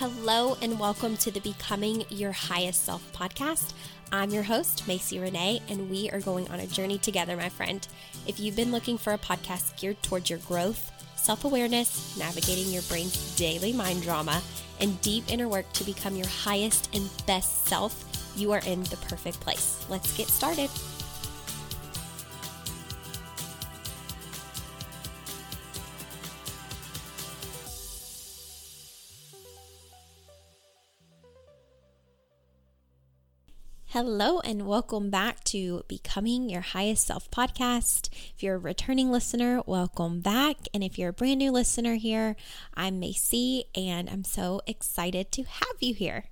Hello, and welcome to the Becoming Your Highest Self podcast. I'm your host, Macy Renee, and we are going on a journey together, my friend. If you've been looking for a podcast geared towards your growth, self awareness, navigating your brain's daily mind drama, and deep inner work to become your highest and best self, you are in the perfect place. Let's get started. Hello, and welcome back to Becoming Your Highest Self podcast. If you're a returning listener, welcome back. And if you're a brand new listener here, I'm Macy, and I'm so excited to have you here.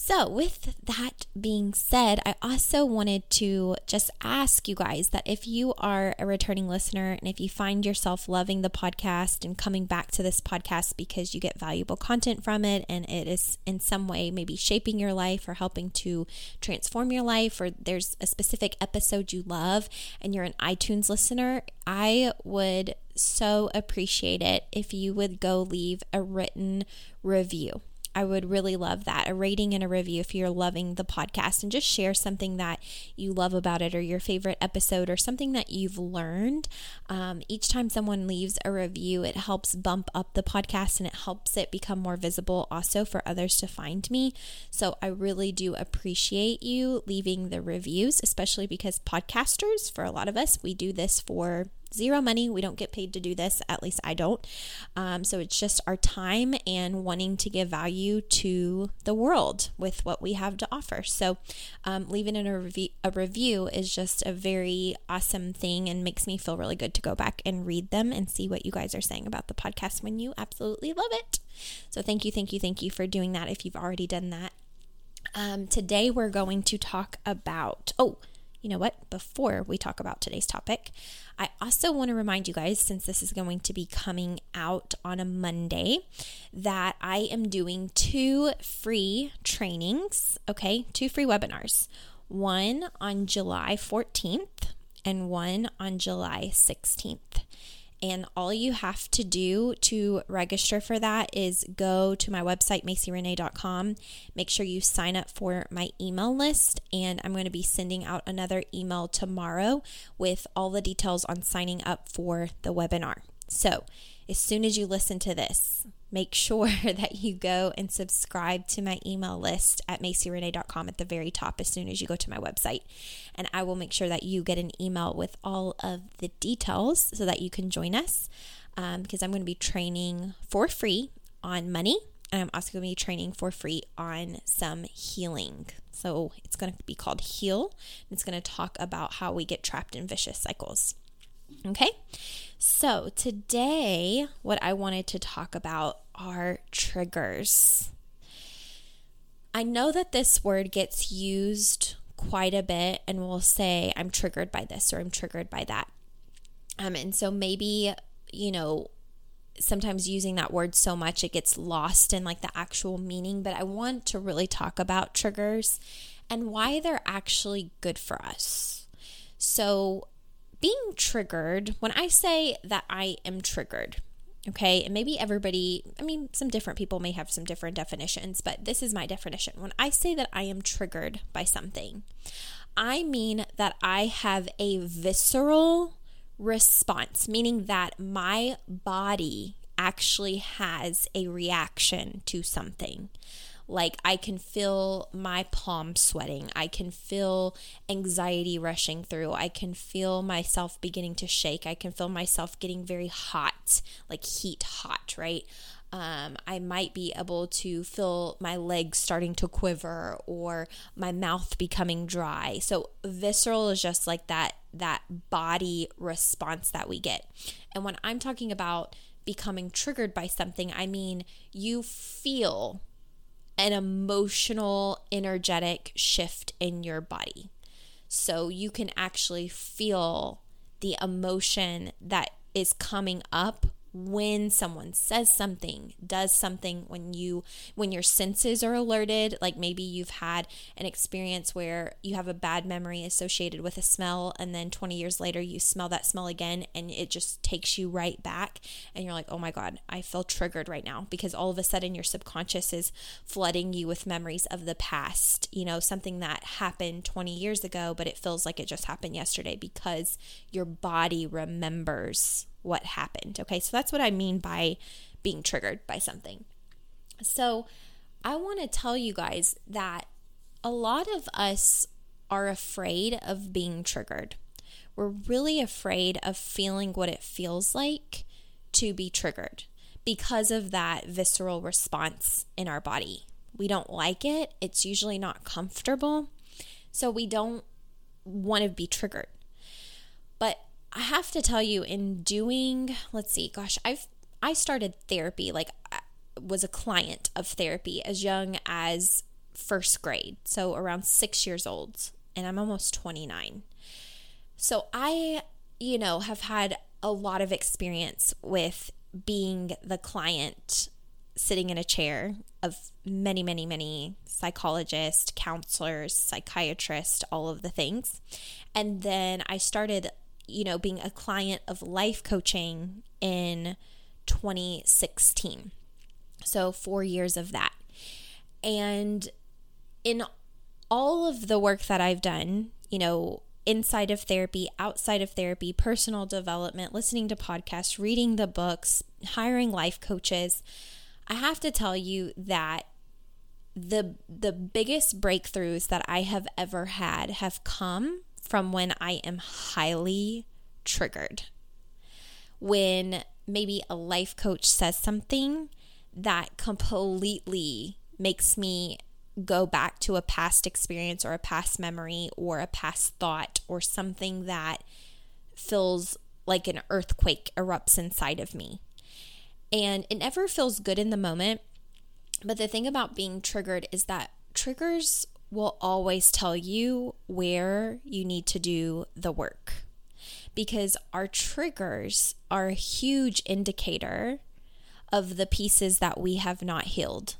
So, with that being said, I also wanted to just ask you guys that if you are a returning listener and if you find yourself loving the podcast and coming back to this podcast because you get valuable content from it and it is in some way maybe shaping your life or helping to transform your life, or there's a specific episode you love and you're an iTunes listener, I would so appreciate it if you would go leave a written review. I would really love that. A rating and a review if you're loving the podcast and just share something that you love about it or your favorite episode or something that you've learned. Um, each time someone leaves a review, it helps bump up the podcast and it helps it become more visible also for others to find me. So I really do appreciate you leaving the reviews, especially because podcasters, for a lot of us, we do this for zero money. We don't get paid to do this, at least I don't. Um, so it's just our time and wanting to give value to the world with what we have to offer. So um, leaving in a, review, a review is just a very awesome thing and makes me feel really good to go back and read them and see what you guys are saying about the podcast when you absolutely love it. So thank you, thank you, thank you for doing that if you've already done that. Um, today we're going to talk about, oh, you know what? Before we talk about today's topic, I also want to remind you guys, since this is going to be coming out on a Monday, that I am doing two free trainings, okay? Two free webinars. One on July 14th and one on July 16th. And all you have to do to register for that is go to my website, macyrenee.com. Make sure you sign up for my email list. And I'm going to be sending out another email tomorrow with all the details on signing up for the webinar. So, as soon as you listen to this, make sure that you go and subscribe to my email list at macyrenee.com at the very top as soon as you go to my website. And I will make sure that you get an email with all of the details so that you can join us um, because I'm going to be training for free on money. And I'm also going to be training for free on some healing. So it's going to be called Heal. It's going to talk about how we get trapped in vicious cycles. Okay. So, today, what I wanted to talk about are triggers. I know that this word gets used quite a bit, and we'll say, I'm triggered by this or I'm triggered by that. Um, and so maybe, you know, sometimes using that word so much it gets lost in like the actual meaning, but I want to really talk about triggers and why they're actually good for us. So, being triggered, when I say that I am triggered, okay, and maybe everybody, I mean, some different people may have some different definitions, but this is my definition. When I say that I am triggered by something, I mean that I have a visceral response, meaning that my body actually has a reaction to something. Like I can feel my palms sweating. I can feel anxiety rushing through. I can feel myself beginning to shake. I can feel myself getting very hot, like heat hot, right? Um, I might be able to feel my legs starting to quiver or my mouth becoming dry. So visceral is just like that that body response that we get. And when I'm talking about becoming triggered by something, I mean you feel an emotional, energetic shift in your body. So you can actually feel the emotion that is coming up when someone says something, does something, when you when your senses are alerted, like maybe you've had an experience where you have a bad memory associated with a smell and then 20 years later you smell that smell again and it just takes you right back and you're like, "Oh my god, I feel triggered right now" because all of a sudden your subconscious is flooding you with memories of the past, you know, something that happened 20 years ago, but it feels like it just happened yesterday because your body remembers what happened. Okay, so that's what I mean by being triggered by something. So I want to tell you guys that a lot of us are afraid of being triggered. We're really afraid of feeling what it feels like to be triggered because of that visceral response in our body. We don't like it, it's usually not comfortable. So we don't want to be triggered. But I have to tell you, in doing, let's see, gosh, I've I started therapy like I was a client of therapy as young as first grade, so around six years old, and I'm almost 29. So I, you know, have had a lot of experience with being the client sitting in a chair of many, many, many psychologists, counselors, psychiatrists, all of the things. And then I started you know, being a client of life coaching in 2016. So, four years of that. And in all of the work that I've done, you know, inside of therapy, outside of therapy, personal development, listening to podcasts, reading the books, hiring life coaches, I have to tell you that the the biggest breakthroughs that I have ever had have come from when I am highly triggered. When maybe a life coach says something that completely makes me go back to a past experience or a past memory or a past thought or something that feels like an earthquake erupts inside of me. And it never feels good in the moment. But the thing about being triggered is that triggers will always tell you where you need to do the work because our triggers are a huge indicator of the pieces that we have not healed.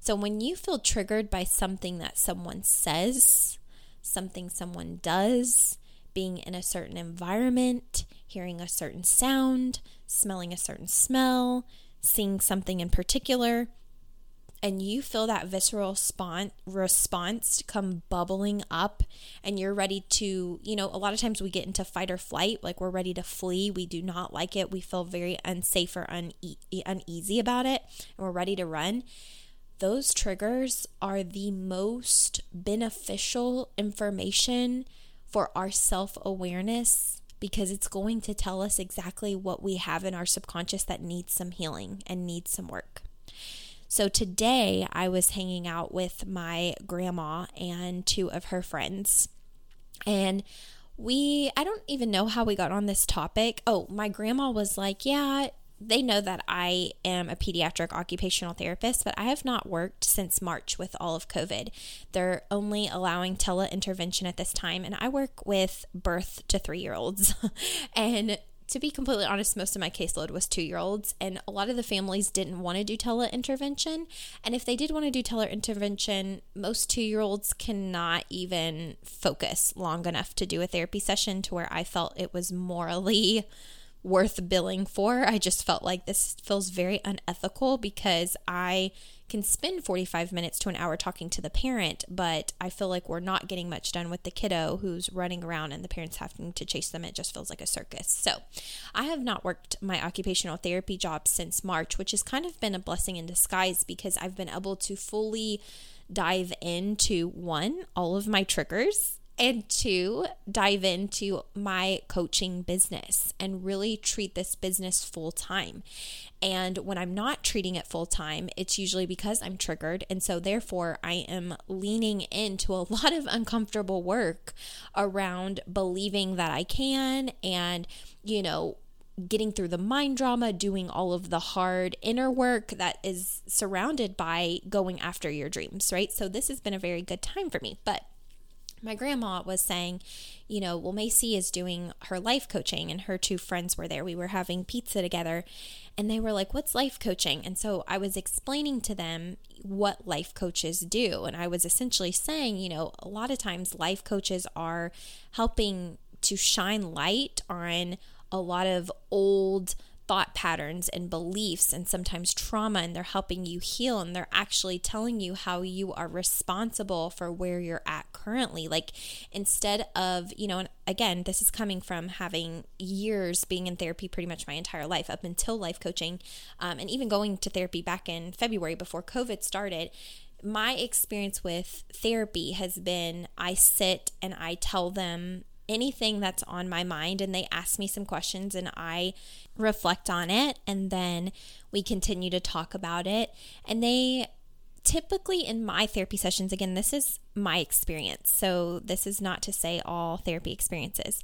So when you feel triggered by something that someone says, something someone does, being in a certain environment, hearing a certain sound, smelling a certain smell, seeing something in particular, and you feel that visceral spawn, response come bubbling up and you're ready to, you know, a lot of times we get into fight or flight, like we're ready to flee. We do not like it. We feel very unsafe or une- uneasy about it and we're ready to run. Those triggers are the most beneficial information for our self awareness because it's going to tell us exactly what we have in our subconscious that needs some healing and needs some work. So today I was hanging out with my grandma and two of her friends. And we, I don't even know how we got on this topic. Oh, my grandma was like, Yeah, they know that I am a pediatric occupational therapist, but I have not worked since March with all of COVID. They're only allowing tele-intervention at this time, and I work with birth to three year olds. and to be completely honest, most of my caseload was two year olds, and a lot of the families didn't want to do tele intervention. And if they did want to do tele intervention, most two year olds cannot even focus long enough to do a therapy session to where I felt it was morally worth billing for. I just felt like this feels very unethical because I can spend 45 minutes to an hour talking to the parent, but I feel like we're not getting much done with the kiddo who's running around and the parents having to chase them. It just feels like a circus. So I have not worked my occupational therapy job since March, which has kind of been a blessing in disguise because I've been able to fully dive into one, all of my triggers and to dive into my coaching business and really treat this business full time. And when I'm not treating it full time, it's usually because I'm triggered. And so, therefore, I am leaning into a lot of uncomfortable work around believing that I can and, you know, getting through the mind drama, doing all of the hard inner work that is surrounded by going after your dreams, right? So, this has been a very good time for me. But my grandma was saying, you know, well, Macy is doing her life coaching, and her two friends were there. We were having pizza together, and they were like, What's life coaching? And so I was explaining to them what life coaches do. And I was essentially saying, you know, a lot of times life coaches are helping to shine light on a lot of old thought patterns and beliefs and sometimes trauma and they're helping you heal and they're actually telling you how you are responsible for where you're at currently. Like instead of you know and again this is coming from having years being in therapy pretty much my entire life up until life coaching um, and even going to therapy back in february before covid started my experience with therapy has been I sit and I tell them anything that's on my mind and they ask me some questions and I reflect on it and then we continue to talk about it. And they typically in my therapy sessions again this is my experience. So this is not to say all therapy experiences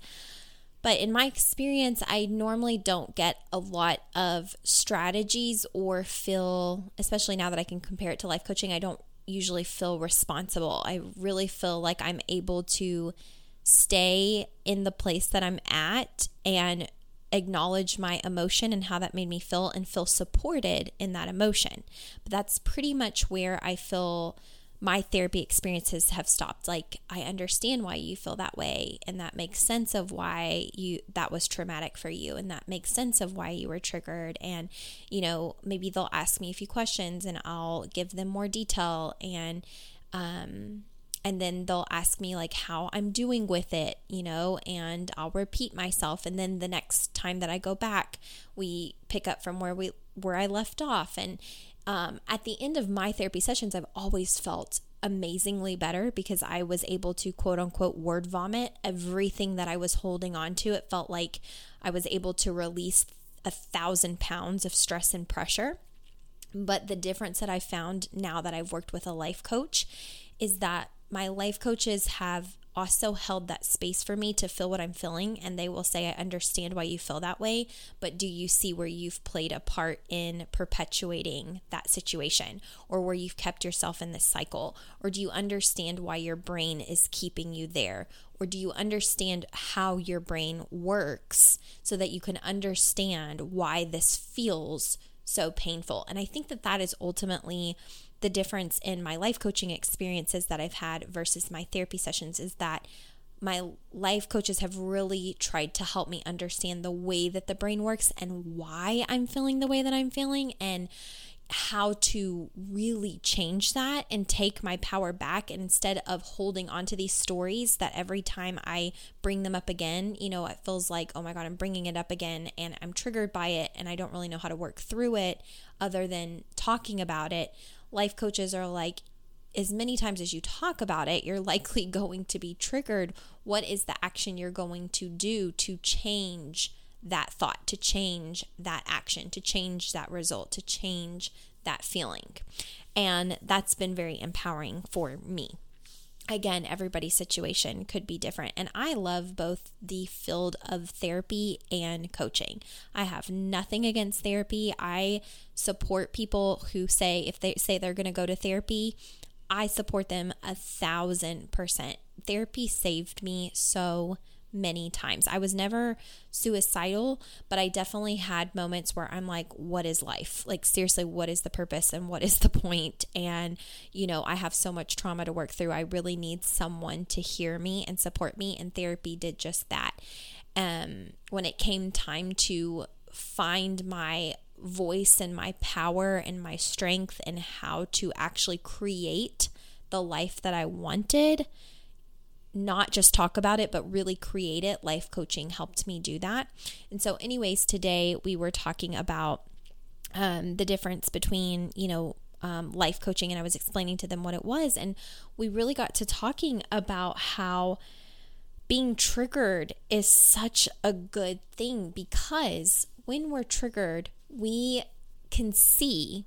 but in my experience I normally don't get a lot of strategies or feel especially now that I can compare it to life coaching I don't usually feel responsible. I really feel like I'm able to stay in the place that I'm at and acknowledge my emotion and how that made me feel and feel supported in that emotion. But that's pretty much where I feel my therapy experiences have stopped. Like I understand why you feel that way and that makes sense of why you that was traumatic for you and that makes sense of why you were triggered and you know, maybe they'll ask me a few questions and I'll give them more detail and um and then they'll ask me like how I'm doing with it, you know, and I'll repeat myself and then the next time that I go back, we pick up from where we where I left off and um, at the end of my therapy sessions, I've always felt amazingly better because I was able to quote unquote word vomit everything that I was holding on to. It felt like I was able to release a thousand pounds of stress and pressure. But the difference that I found now that I've worked with a life coach is that my life coaches have also held that space for me to feel what I'm feeling. And they will say, I understand why you feel that way, but do you see where you've played a part in perpetuating that situation or where you've kept yourself in this cycle? Or do you understand why your brain is keeping you there? Or do you understand how your brain works so that you can understand why this feels so painful? And I think that that is ultimately the difference in my life coaching experiences that I've had versus my therapy sessions is that my life coaches have really tried to help me understand the way that the brain works and why I'm feeling the way that I'm feeling and how to really change that and take my power back instead of holding on to these stories that every time I bring them up again, you know, it feels like, oh my God, I'm bringing it up again and I'm triggered by it and I don't really know how to work through it other than talking about it life coaches are like, as many times as you talk about it, you're likely going to be triggered. What is the action you're going to do to change that thought, to change that action, to change that result, to change that feeling? And that's been very empowering for me again, everybody's situation could be different. And I love both the field of therapy and coaching. I have nothing against therapy. I support people who say, if they say they're going to go to therapy, I support them a thousand percent. Therapy saved me so many times. I was never suicidal, but I definitely had moments where I'm like, what is life? Like, seriously, what is the purpose and what is the point? And, you know, I have so much trauma to work through. I really need someone to hear me and support me. And therapy did just that. Um, when it came time to find my voice and my power and my strength and how to actually create the life that I wanted not just talk about it, but really create it. Life coaching helped me do that. And so, anyways, today we were talking about um, the difference between, you know, um, life coaching, and I was explaining to them what it was. And we really got to talking about how being triggered is such a good thing because when we're triggered, we can see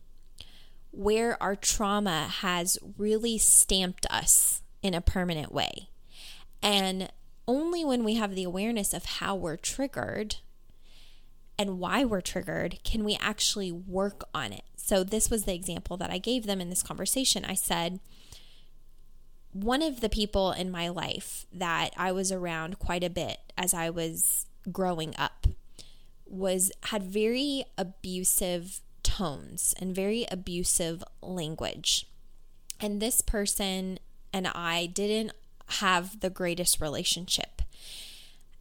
where our trauma has really stamped us in a permanent way. And only when we have the awareness of how we're triggered and why we're triggered can we actually work on it. So, this was the example that I gave them in this conversation. I said, one of the people in my life that I was around quite a bit as I was growing up was had very abusive tones and very abusive language. And this person and I didn't have the greatest relationship.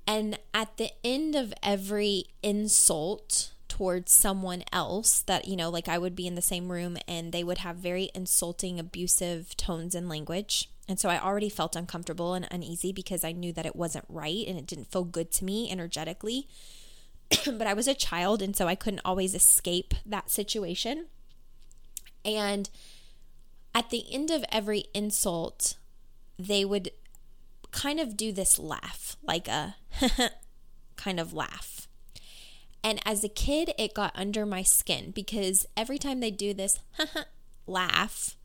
And at the end of every insult towards someone else, that, you know, like I would be in the same room and they would have very insulting, abusive tones and language. And so I already felt uncomfortable and uneasy because I knew that it wasn't right and it didn't feel good to me energetically. but I was a child and so I couldn't always escape that situation. And at the end of every insult, they would kind of do this laugh, like a kind of laugh. And as a kid, it got under my skin because every time they do this laugh,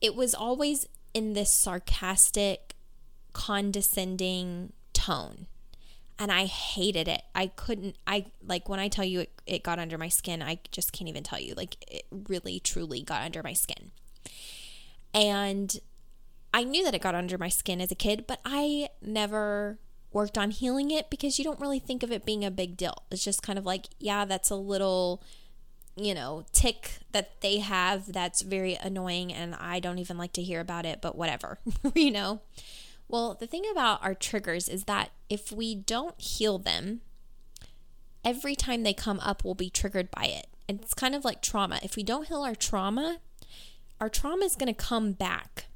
it was always in this sarcastic, condescending tone. And I hated it. I couldn't, I like when I tell you it, it got under my skin, I just can't even tell you. Like it really, truly got under my skin. And I knew that it got under my skin as a kid, but I never worked on healing it because you don't really think of it being a big deal. It's just kind of like, yeah, that's a little you know, tick that they have that's very annoying and I don't even like to hear about it, but whatever, you know? Well, the thing about our triggers is that if we don't heal them, every time they come up, we'll be triggered by it. And it's kind of like trauma. If we don't heal our trauma, our trauma is going to come back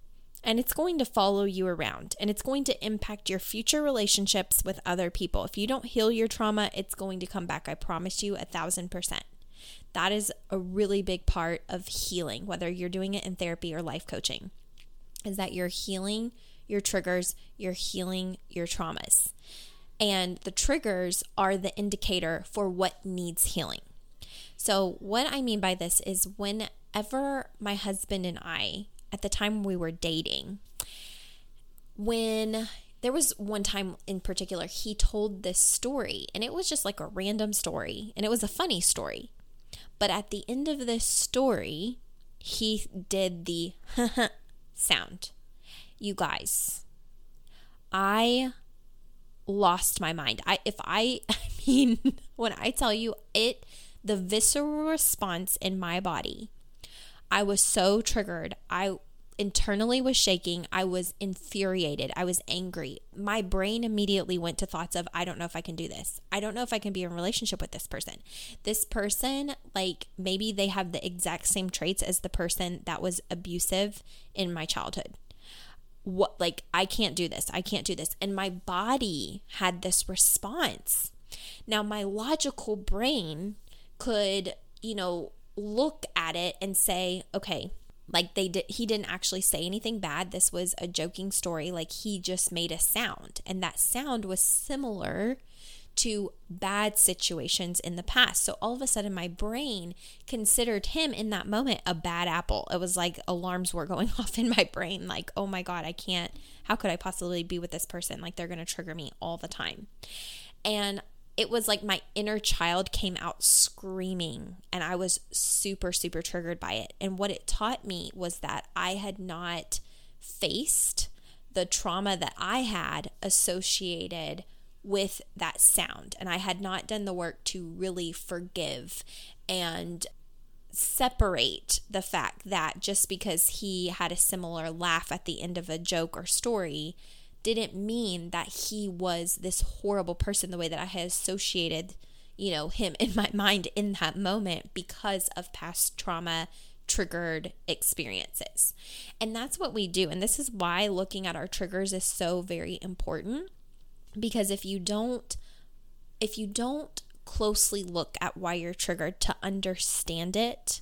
and it's going to follow you around and it's going to impact your future relationships with other people. If you don't heal your trauma, it's going to come back. I promise you a thousand percent. That is a really big part of healing, whether you're doing it in therapy or life coaching, is that you're healing your triggers, you're healing your traumas. And the triggers are the indicator for what needs healing. So, what I mean by this is whenever my husband and I, at the time we were dating, when there was one time in particular, he told this story, and it was just like a random story, and it was a funny story. But at the end of this story, he did the sound. You guys, I lost my mind. I if I I mean when I tell you it the visceral response in my body, I was so triggered. I internally was shaking. I was infuriated. I was angry. My brain immediately went to thoughts of, I don't know if I can do this. I don't know if I can be in a relationship with this person. This person, like maybe they have the exact same traits as the person that was abusive in my childhood. What, like, I can't do this. I can't do this. And my body had this response. Now, my logical brain could, you know, look at it and say, okay, like they did he didn't actually say anything bad. This was a joking story. Like he just made a sound. And that sound was similar to bad situations in the past. So all of a sudden my brain considered him in that moment a bad apple. It was like alarms were going off in my brain like oh my god i can't how could i possibly be with this person? Like they're going to trigger me all the time. And it was like my inner child came out screaming and I was super, super triggered by it. And what it taught me was that I had not faced the trauma that I had associated with that sound. And I had not done the work to really forgive and separate the fact that just because he had a similar laugh at the end of a joke or story didn't mean that he was this horrible person the way that I had associated, you know, him in my mind in that moment because of past trauma triggered experiences. And that's what we do. And this is why looking at our triggers is so very important because if you don't if you don't closely look at why you're triggered to understand it,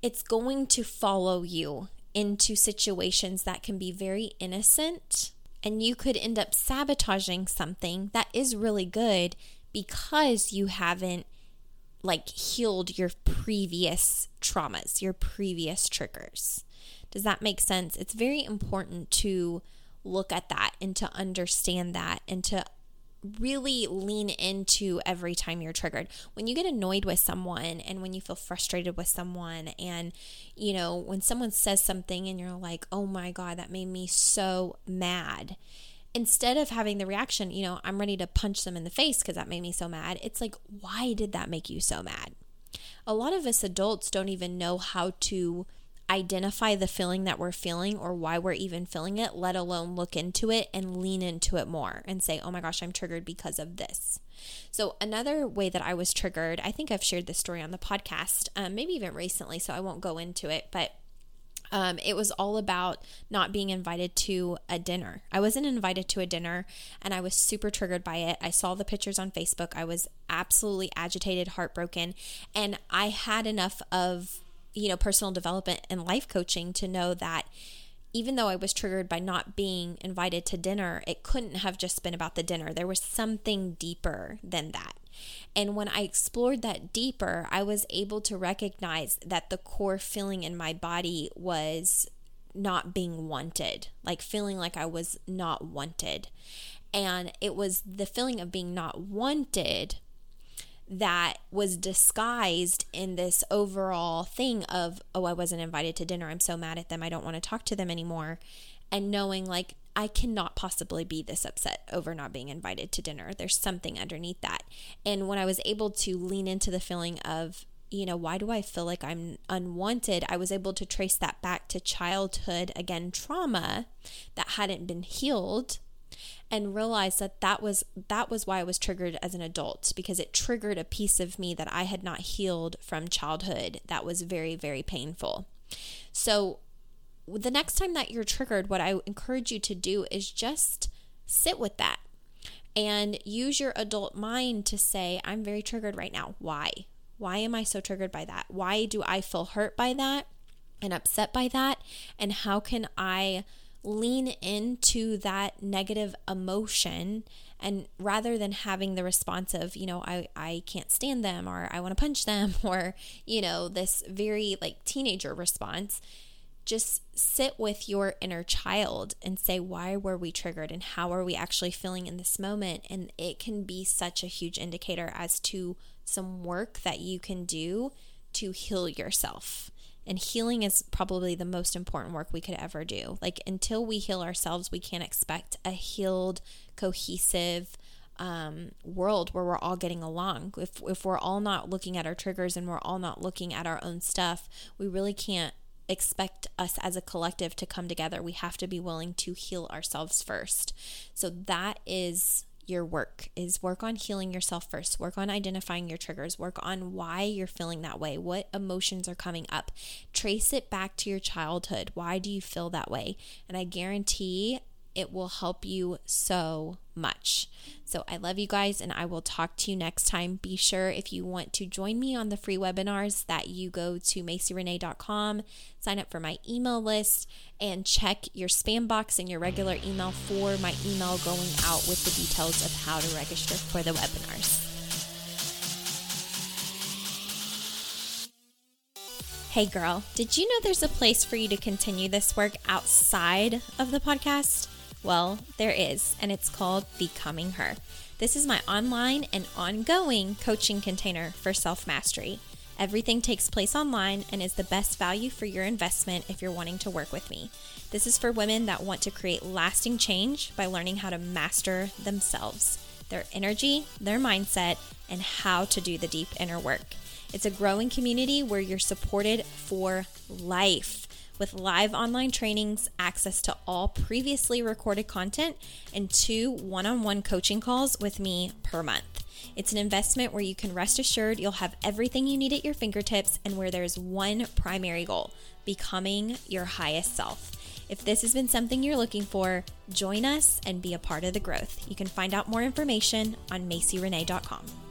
it's going to follow you into situations that can be very innocent and you could end up sabotaging something that is really good because you haven't like healed your previous traumas, your previous triggers. Does that make sense? It's very important to look at that and to understand that and to really lean into every time you're triggered. When you get annoyed with someone and when you feel frustrated with someone, and you know, when someone says something and you're like, oh my God, that made me so mad. Instead of having the reaction, you know, I'm ready to punch them in the face because that made me so mad, it's like, why did that make you so mad? A lot of us adults don't even know how to identify the feeling that we're feeling or why we're even feeling it, let alone look into it and lean into it more and say, oh my gosh, I'm triggered because of this. So, another way that I was triggered, I think I've shared this story on the podcast, um, maybe even recently, so I won't go into it, but um, it was all about not being invited to a dinner. I wasn't invited to a dinner and I was super triggered by it. I saw the pictures on Facebook. I was absolutely agitated, heartbroken, and I had enough of you know, personal development and life coaching to know that even though I was triggered by not being invited to dinner, it couldn't have just been about the dinner. There was something deeper than that. And when I explored that deeper, I was able to recognize that the core feeling in my body was not being wanted, like feeling like I was not wanted. And it was the feeling of being not wanted that was disguised in this overall thing of, oh, I wasn't invited to dinner. I'm so mad at them. I don't want to talk to them anymore. And knowing, like, I cannot possibly be this upset over not being invited to dinner. There's something underneath that. And when I was able to lean into the feeling of, you know, why do I feel like I'm unwanted? I was able to trace that back to childhood, again, trauma that hadn't been healed and realized that that was that was why I was triggered as an adult because it triggered a piece of me that I had not healed from childhood that was very very painful. So the next time that you're triggered what I encourage you to do is just sit with that and use your adult mind to say I'm very triggered right now. Why? Why am I so triggered by that? Why do I feel hurt by that and upset by that? And how can I lean into that negative emotion and rather than having the response of you know i, I can't stand them or i want to punch them or you know this very like teenager response just sit with your inner child and say why were we triggered and how are we actually feeling in this moment? And it can be such a huge indicator as to some work that you can do to heal yourself and healing is probably the most important work we could ever do. Like, until we heal ourselves, we can't expect a healed, cohesive um, world where we're all getting along. If, if we're all not looking at our triggers and we're all not looking at our own stuff, we really can't expect us as a collective to come together. We have to be willing to heal ourselves first. So, that is your work is work on healing yourself first work on identifying your triggers work on why you're feeling that way what emotions are coming up. Trace it back to your childhood. Why do you feel that way? And i guarantee it will help you so much. So I love you guys and I will talk to you next time. Be sure if you want to join me on the free webinars that you go to macyrenee.com, sign up for my email list and check your spam box and your regular email for my email going out with the details of how to register for the webinars. Hey girl, did you know there's a place for you to continue this work outside of the podcast? Well, there is, and it's called Becoming Her. This is my online and ongoing coaching container for self mastery. Everything takes place online and is the best value for your investment if you're wanting to work with me. This is for women that want to create lasting change by learning how to master themselves, their energy, their mindset, and how to do the deep inner work. It's a growing community where you're supported for life with live online trainings, access to all previously recorded content, and two one on one coaching calls with me per month. It's an investment where you can rest assured you'll have everything you need at your fingertips and where there's one primary goal becoming your highest self. If this has been something you're looking for, join us and be a part of the growth. You can find out more information on macyrenee.com.